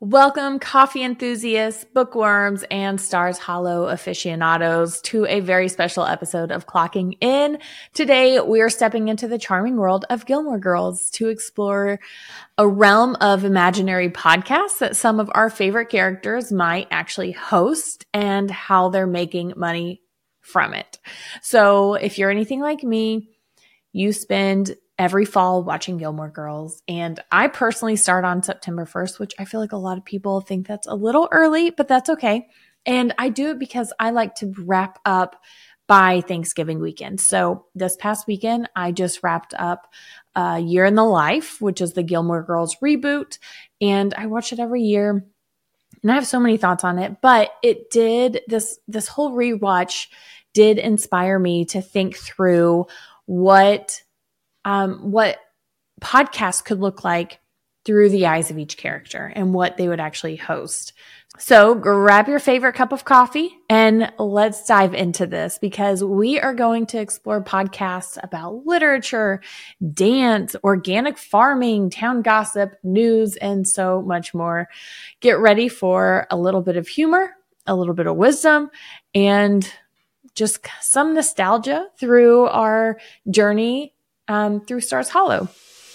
Welcome, coffee enthusiasts, bookworms, and Stars Hollow aficionados to a very special episode of Clocking In. Today, we are stepping into the charming world of Gilmore Girls to explore a realm of imaginary podcasts that some of our favorite characters might actually host and how they're making money from it. So, if you're anything like me, you spend every fall watching Gilmore Girls. And I personally start on September 1st, which I feel like a lot of people think that's a little early, but that's okay. And I do it because I like to wrap up by Thanksgiving weekend. So this past weekend, I just wrapped up a Year in the Life, which is the Gilmore Girls reboot. And I watch it every year. And I have so many thoughts on it, but it did this, this whole rewatch did inspire me to think through what um, what podcasts could look like through the eyes of each character and what they would actually host. So grab your favorite cup of coffee and let's dive into this because we are going to explore podcasts about literature, dance, organic farming, town gossip, news, and so much more. Get ready for a little bit of humor, a little bit of wisdom, and just some nostalgia through our journey um, through Stars Hollow.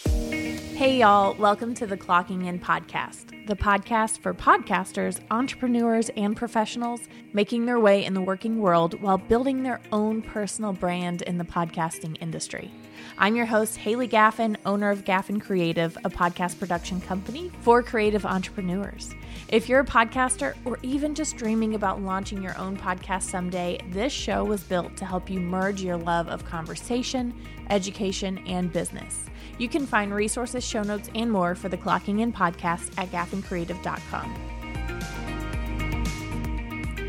Hey, y'all, welcome to the Clocking In podcast, the podcast for podcasters, entrepreneurs, and professionals making their way in the working world while building their own personal brand in the podcasting industry. I'm your host, Haylee Gaffin, owner of Gaffin Creative, a podcast production company for creative entrepreneurs. If you're a podcaster or even just dreaming about launching your own podcast someday, this show was built to help you merge your love of conversation, education, and business. You can find resources, show notes, and more for the Clocking In podcast at gaffincreative.com.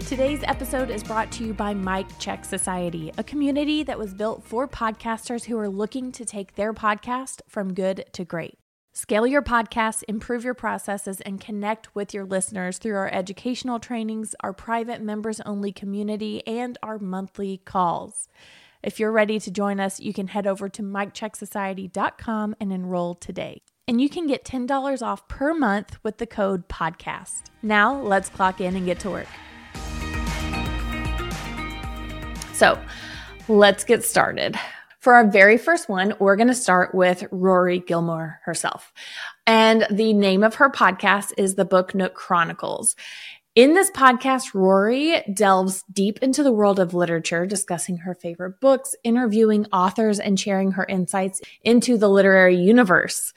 Today's episode is brought to you by Mic Check Society, a community that was built for podcasters who are looking to take their podcast from good to great. Scale your podcast, improve your processes, and connect with your listeners through our educational trainings, our private members only community, and our monthly calls. If you're ready to join us, you can head over to micchecksociety.com and enroll today. And you can get $10 off per month with the code PODCAST. Now, let's clock in and get to work. So, let's get started. For our very first one, we're going to start with Rory Gilmore herself. And the name of her podcast is the Book Nook Chronicles. In this podcast, Rory delves deep into the world of literature, discussing her favorite books, interviewing authors, and sharing her insights into the literary universe.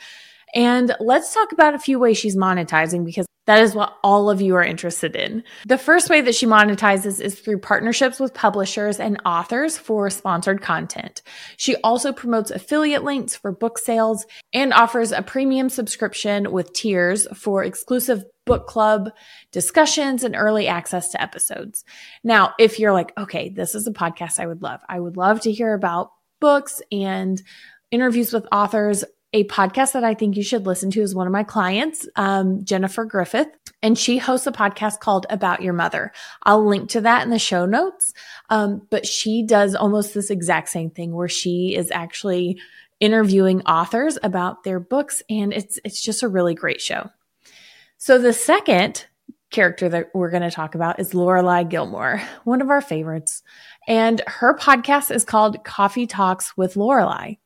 And let's talk about a few ways she's monetizing because that is what all of you are interested in. The first way that she monetizes is through partnerships with publishers and authors for sponsored content. She also promotes affiliate links for book sales and offers a premium subscription with tiers for exclusive book club discussions and early access to episodes. Now, if you're like, okay, this is a podcast I would love. I would love to hear about books and interviews with authors a podcast that I think you should listen to is one of my clients, um, Jennifer Griffith, and she hosts a podcast called About Your Mother. I'll link to that in the show notes. Um, but she does almost this exact same thing where she is actually interviewing authors about their books, and it's it's just a really great show. So the second character that we're going to talk about is Lorelai Gilmore, one of our favorites, and her podcast is called Coffee Talks with Lorelai.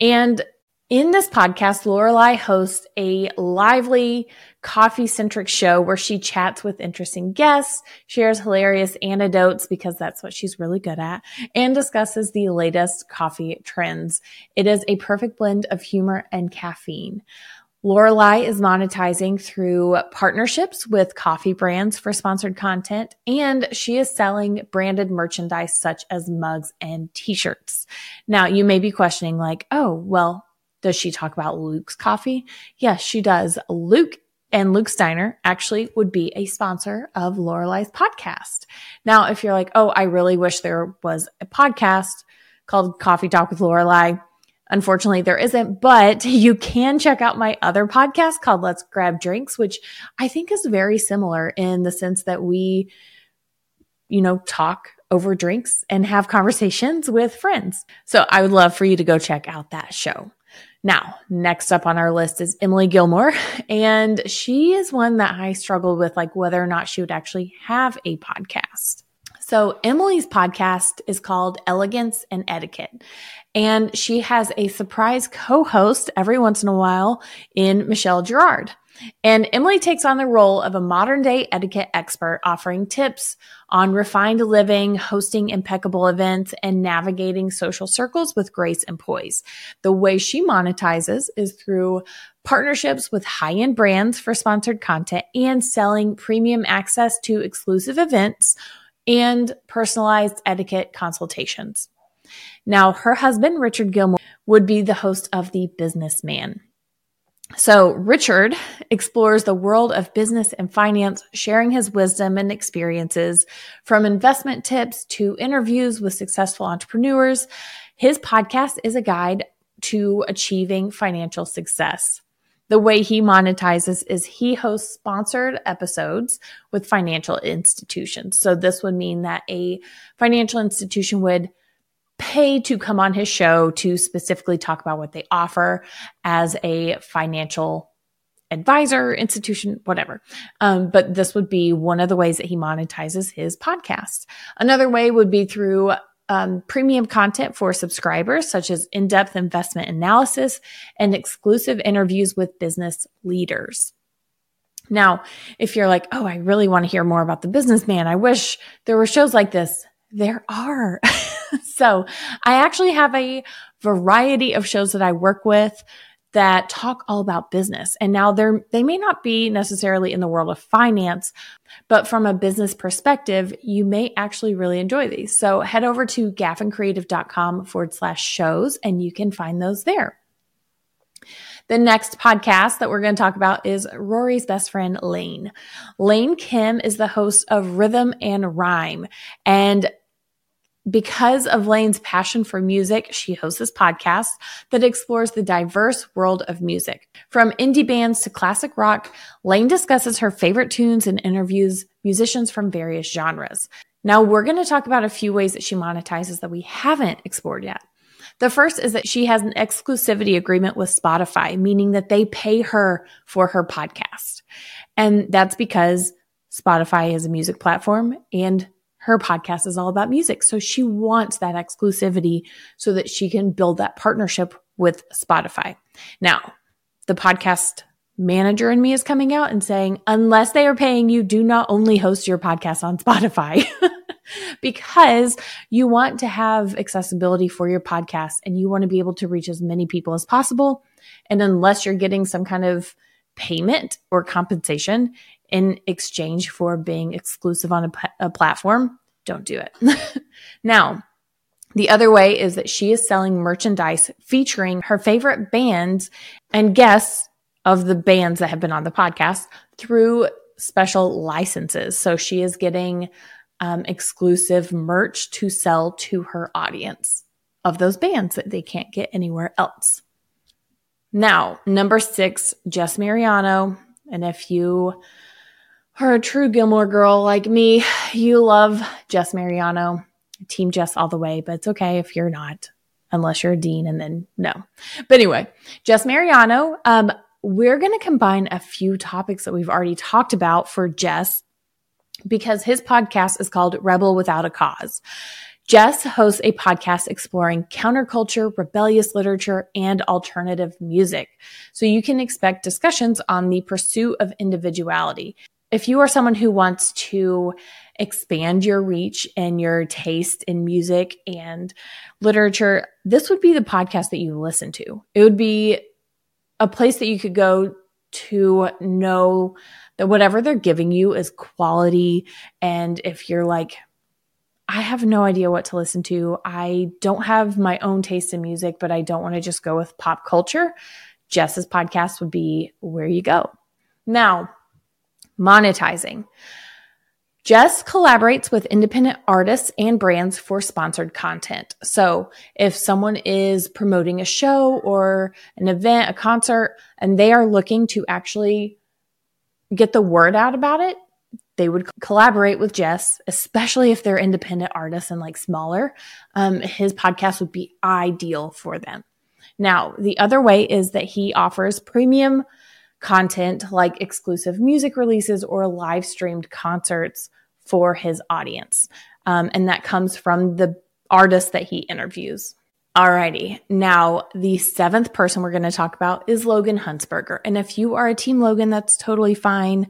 And in this podcast, Lorelai hosts a lively, coffee centric show where she chats with interesting guests, shares hilarious anecdotes because that's what she's really good at, and discusses the latest coffee trends. It is a perfect blend of humor and caffeine. Lorelai is monetizing through partnerships with coffee brands for sponsored content, and she is selling branded merchandise such as mugs and t-shirts. Now, you may be questioning like, oh, well, does she talk about Luke's coffee? Yes, she does. Luke and Luke's Diner actually would be a sponsor of Lorelai's podcast. Now, if you're like, oh, I really wish there was a podcast called Coffee Talk with Lorelai. Unfortunately, there isn't, but you can check out my other podcast called Let's Grab Drinks, which I think is very similar in the sense that we, you know, talk over drinks and have conversations with friends. So I would love for you to go check out that show. Now, next up on our list is Emily Gilmore, and she is one that I struggled with, like whether or not she would actually have a podcast. So, Emily's podcast is called Elegance and Etiquette, and she has a surprise co host every once in a while in Michel Gerard. And Emily takes on the role of a modern day etiquette expert, offering tips on refined living, hosting impeccable events, and navigating social circles with grace and poise. The way she monetizes is through partnerships with high end brands for sponsored content and selling premium access to exclusive events and personalized etiquette consultations. Now, her husband, Richard Gilmore, would be the host of The Businessman. So, Richard explores the world of business and finance, sharing his wisdom and experiences from investment tips to interviews with successful entrepreneurs. His podcast is a guide to achieving financial success. The way he monetizes is he hosts sponsored episodes with financial institutions. So, this would mean that a financial institution would pay to come on his show to specifically talk about what they offer as a financial advisor, institution, whatever. Um, but this would be one of the ways that he monetizes his podcast. Another way would be through um, premium content for subscribers, such as in depth investment analysis and exclusive interviews with business leaders. Now, if you're like, oh, I really want to hear more about the businessman, I wish there were shows like this. There are. so I actually have a variety of shows that I work with that talk all about business. And now they're, they may not be necessarily in the world of finance, but from a business perspective, you may actually really enjoy these. So head over to gaffincreative.com forward slash shows and you can find those there. The next podcast that we're going to talk about is Rory's best friend, Lane. Lane Kim is the host of Rhythm and Rhyme. And because of Lane's passion for music, she hosts this podcast that explores the diverse world of music. From indie bands to classic rock, Lane discusses her favorite tunes and interviews musicians from various genres. Now, we're going to talk about a few ways that she monetizes that we haven't explored yet. The first is that she has an exclusivity agreement with Spotify, meaning that they pay her for her podcast. And that's because Spotify is a music platform and her podcast is all about music. So she wants that exclusivity so that she can build that partnership with Spotify. Now, the podcast manager in me is coming out and saying, unless they are paying you, do not only host your podcast on Spotify because you want to have accessibility for your podcast and you want to be able to reach as many people as possible. And unless you're getting some kind of payment or compensation, in exchange for being exclusive on a, a platform, don't do it. now, the other way is that she is selling merchandise featuring her favorite bands and guests of the bands that have been on the podcast through special licenses. So she is getting um, exclusive merch to sell to her audience of those bands that they can't get anywhere else. Now, number six, Jess Mariano. And if you are a true Gilmore girl like me, you love Jess Mariano, Team Jess all the way, but it's okay if you're not, unless you're a dean and then no. But anyway, Jess Mariano, um, we're going to combine a few topics that we've already talked about for Jess because his podcast is called Rebel Without a Cause. Jess hosts a podcast exploring counterculture, rebellious literature, and alternative music. So you can expect discussions on the pursuit of individuality if you are someone who wants to expand your reach and your taste in music and literature, this would be the podcast that you listen to. It would be a place that you could go to know that whatever they're giving you is quality. And if you're like, I have no idea what to listen to, I don't have my own taste in music, but I don't want to just go with pop culture, Jess's podcast would be where you go. Now, monetizing. Jess collaborates with independent artists and brands for sponsored content. So if someone is promoting a show or an event, a concert, and they are looking to actually get the word out about it, they would collaborate with Jess, especially if they're independent artists and like smaller. Um, his podcast would be ideal for them. Now, the other way is that he offers premium content like exclusive music releases or live streamed concerts for his audience. Um, and that comes from the artists that he interviews. Alrighty. Now, the seventh person we're going to talk about is Logan Huntzberger. And if you are a Team Logan, that's totally fine.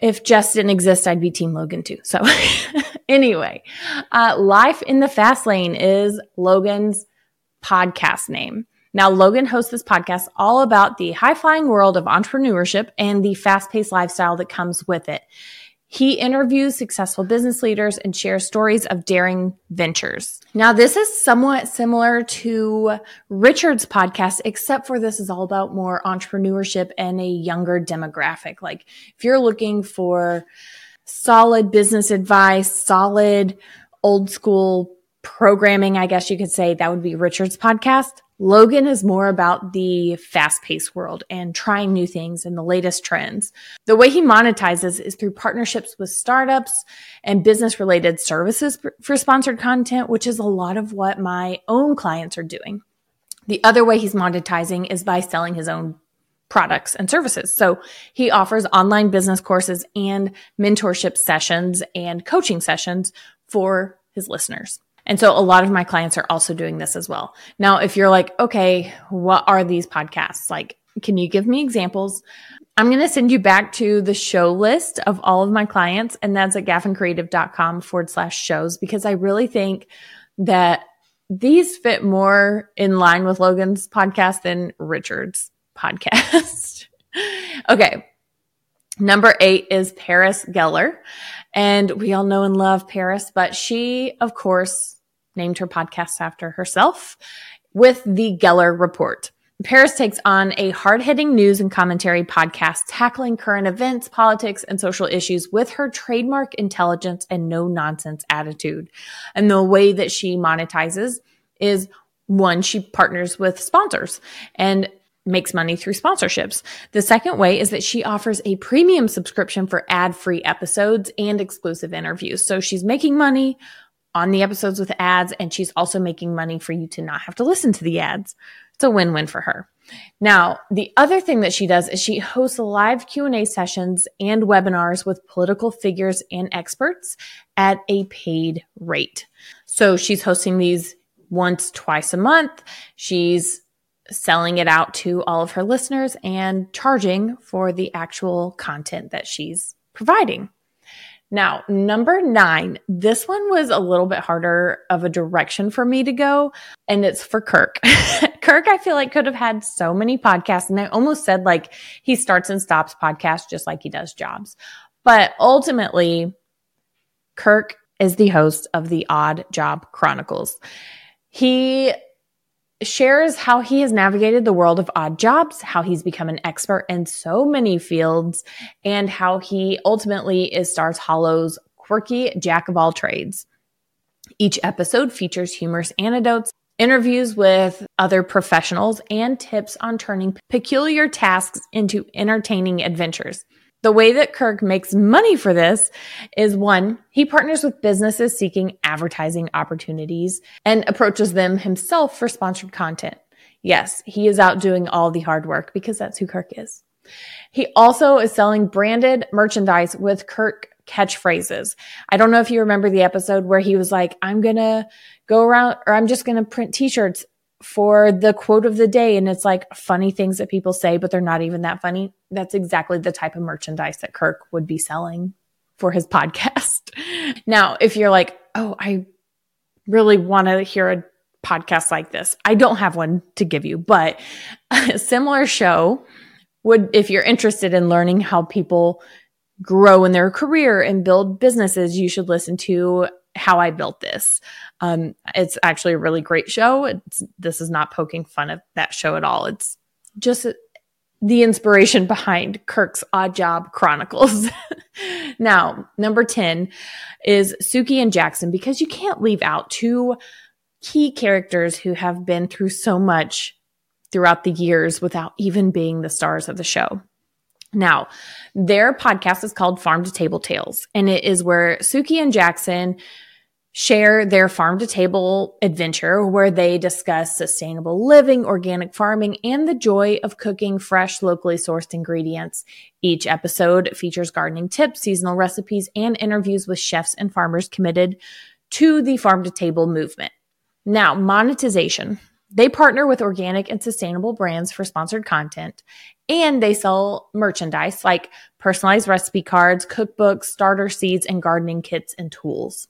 If Jess didn't exist, I'd be Team Logan too. So, anyway, uh, Life in the Fast Lane is Logan's podcast name. Now, Logan hosts this podcast all about the high flying world of entrepreneurship and the fast paced lifestyle that comes with it. He interviews successful business leaders and shares stories of daring ventures. Now, this is somewhat similar to Richard's podcast, except for this is all about more entrepreneurship and a younger demographic. Like, if you're looking for solid business advice, solid old school programming, I guess you could say that would be Richard's podcast. Logan is more about the fast paced world and trying new things and the latest trends. The way he monetizes is through partnerships with startups and business related services for sponsored content, which is a lot of what my own clients are doing. The other way he's monetizing is by selling his own products and services. So he offers online business courses and mentorship sessions and coaching sessions for his listeners. And so a lot of my clients are also doing this as well. Now, if you're like, okay, what are these podcasts? Like, can you give me examples? I'm going to send you back to the show list of all of my clients, and that's at gaffincreative.com forward slash shows because I really think that these fit more in line with Logan's podcast than Richard's podcast. okay. Number eight is Paris Geller. And we all know and love Paris, but she, of course, named her podcast after herself with the Geller Report. Paris takes on a hard hitting news and commentary podcast tackling current events, politics, and social issues with her trademark intelligence and no nonsense attitude. And the way that she monetizes is one, she partners with sponsors. And makes money through sponsorships. The second way is that she offers a premium subscription for ad free episodes and exclusive interviews. So she's making money on the episodes with ads and she's also making money for you to not have to listen to the ads. It's a win-win for her. Now, the other thing that she does is she hosts live Q&A sessions and webinars with political figures and experts at a paid rate. So she's hosting these once, twice a month. She's selling it out to all of her listeners and charging for the actual content that she's providing. Now, number nine, this one was a little bit harder of a direction for me to go, and it's for Kirk. Kirk, I feel like could have had so many podcasts, and I almost said like he starts and stops podcasts just like he does jobs. But ultimately, Kirk is the host of the Odd Job Chronicles. He shares how he has navigated the world of odd jobs, how he's become an expert in so many fields, and how he ultimately is Stars Hollow's quirky jack of all trades. Each episode features humorous anecdotes, interviews with other professionals, and tips on turning peculiar tasks into entertaining adventures. The way that Kirk makes money for this is one, he partners with businesses seeking advertising opportunities and approaches them himself for sponsored content. Yes, he is out doing all the hard work because that's who Kirk is. He also is selling branded merchandise with Kirk catchphrases. I don't know if you remember the episode where he was like, I'm going to go around or I'm just going to print t-shirts for the quote of the day and it's like funny things that people say but they're not even that funny. That's exactly the type of merchandise that kirk would be selling for his podcast. Now if you're like oh i really want to hear a podcast like this i don't have one to give you but a similar show would if you're interested in learning how people grow in their career and build businesses you should listen to how I built this. Um, it's actually a really great show. It's, this is not poking fun at that show at all. It's just the inspiration behind Kirk's Odd Job Chronicles. now, number 10 is Suki and Jackson, because you can't leave out two key characters who have been through so much throughout the years without even being the stars of the show. Now, their podcast is called Farm to Table Tales, and it is where Suki and Jackson share their farm to table adventure where they discuss sustainable living, organic farming, and the joy of cooking fresh, locally sourced ingredients. Each episode features gardening tips, seasonal recipes, and interviews with chefs and farmers committed to the farm to table movement. Now, monetization. They partner with organic and sustainable brands for sponsored content, and they sell merchandise like personalized recipe cards, cookbooks, starter seeds, and gardening kits and tools.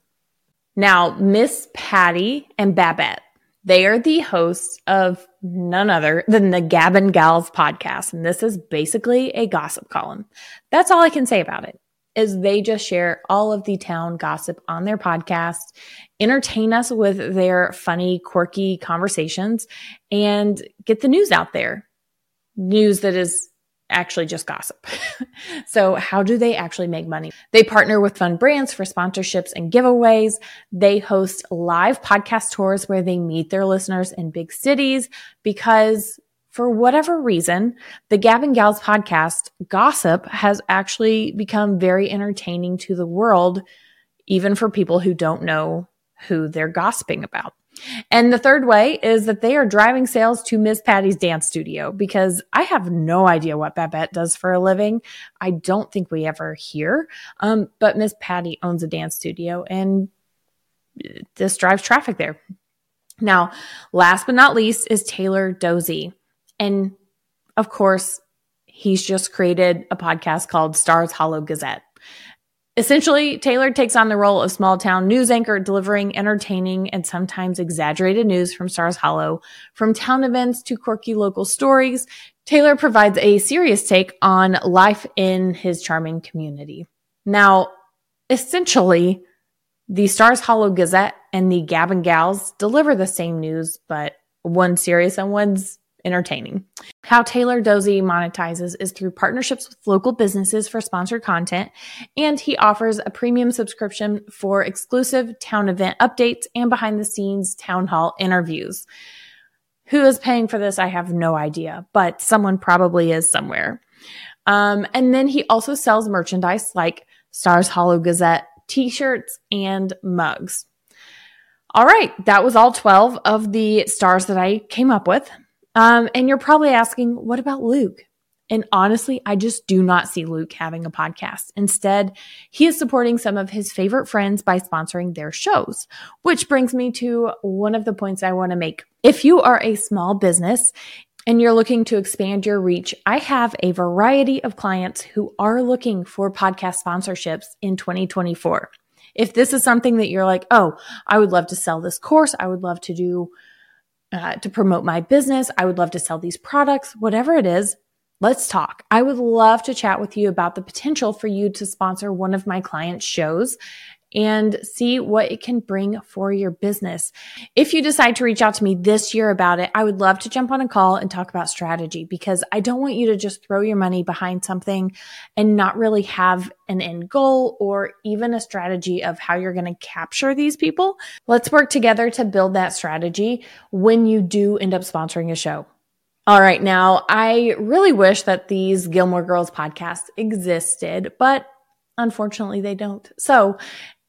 Now, Miss Patty and Babette, they are the hosts of none other than the Gab and Gals podcast. And this is basically a gossip column. That's all I can say about it is they just share all of the town gossip on their podcast, entertain us with their funny, quirky conversations and get the news out there. News that is actually just gossip. so, how do they actually make money? They partner with fun brands for sponsorships and giveaways. They host live podcast tours where they meet their listeners in big cities because for whatever reason, the Gab and Gals podcast gossip has actually become very entertaining to the world, even for people who don't know who they're gossiping about. And the third way is that they are driving sales to Miss Patty's dance studio because I have no idea what Babette does for a living. I don't think we ever hear. Um, but Miss Patty owns a dance studio and this drives traffic there. Now, last but not least is Taylor Doose. And of course, he's just created a podcast called Stars Hollow Gazette. Essentially, Taylor takes on the role of small town news anchor, delivering entertaining and sometimes exaggerated news from Stars Hollow. From town events to quirky local stories, Taylor provides a serious take on life in his charming community. Now, essentially, the Stars Hollow Gazette and the Gab and Gals deliver the same news, but one's serious and one's entertaining. How Taylor Doose monetizes is through partnerships with local businesses for sponsored content, and he offers a premium subscription for exclusive town event updates and behind the scenes town hall interviews. Who is paying for this? I have no idea, but someone probably is somewhere. Um, and then he also sells merchandise like Stars Hollow Gazette t shirts and mugs. All right, that was all 12 of the stars that I came up with. Um, and you're probably asking, what about Luke? And honestly, I just do not see Luke having a podcast. Instead, he is supporting some of his favorite friends by sponsoring their shows, which brings me to one of the points I want to make. If you are a small business and you're looking to expand your reach, I have a variety of clients who are looking for podcast sponsorships in 2024. If this is something that you're like, oh, I would love to sell this course, I would love to do uh, to promote my business. I would love to sell these products, whatever it is. Let's talk. I would love to chat with you about the potential for you to sponsor one of my clients' shows and see what it can bring for your business. If you decide to reach out to me this year about it, I would love to jump on a call and talk about strategy because I don't want you to just throw your money behind something and not really have an end goal or even a strategy of how you're going to capture these people. Let's work together to build that strategy when you do end up sponsoring a show. All right. Now, I really wish that these Gilmore Girls podcasts existed, but unfortunately they don't. So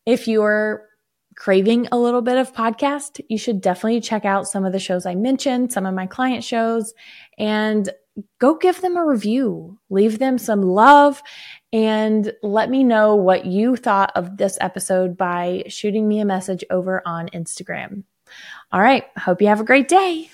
if you're craving a little bit of podcast, you should definitely check out some of the shows I mentioned, some of my client shows, and go give them a review. Leave them some love and let me know what you thought of this episode by shooting me a message over on Instagram. All right. Hope you have a great day.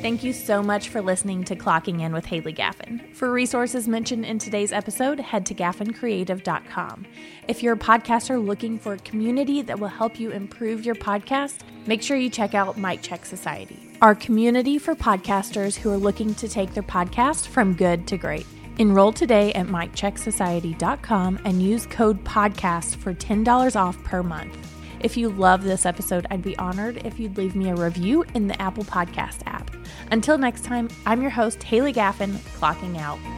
Thank you so much for listening to Clocking In with Haylee Gaffin. For resources mentioned in today's episode, head to gaffincreative.com. If you're a podcaster looking for a community that will help you improve your podcast, make sure you check out Mic Check Society, our community for podcasters who are looking to take their podcast from good to great. Enroll today at micchecksociety.com and use code PODCAST for $10 off per month. If you love this episode, I'd be honored if you'd leave me a review in the Apple Podcast app. Until next time, I'm your host, Haylee Gaffin, clocking out.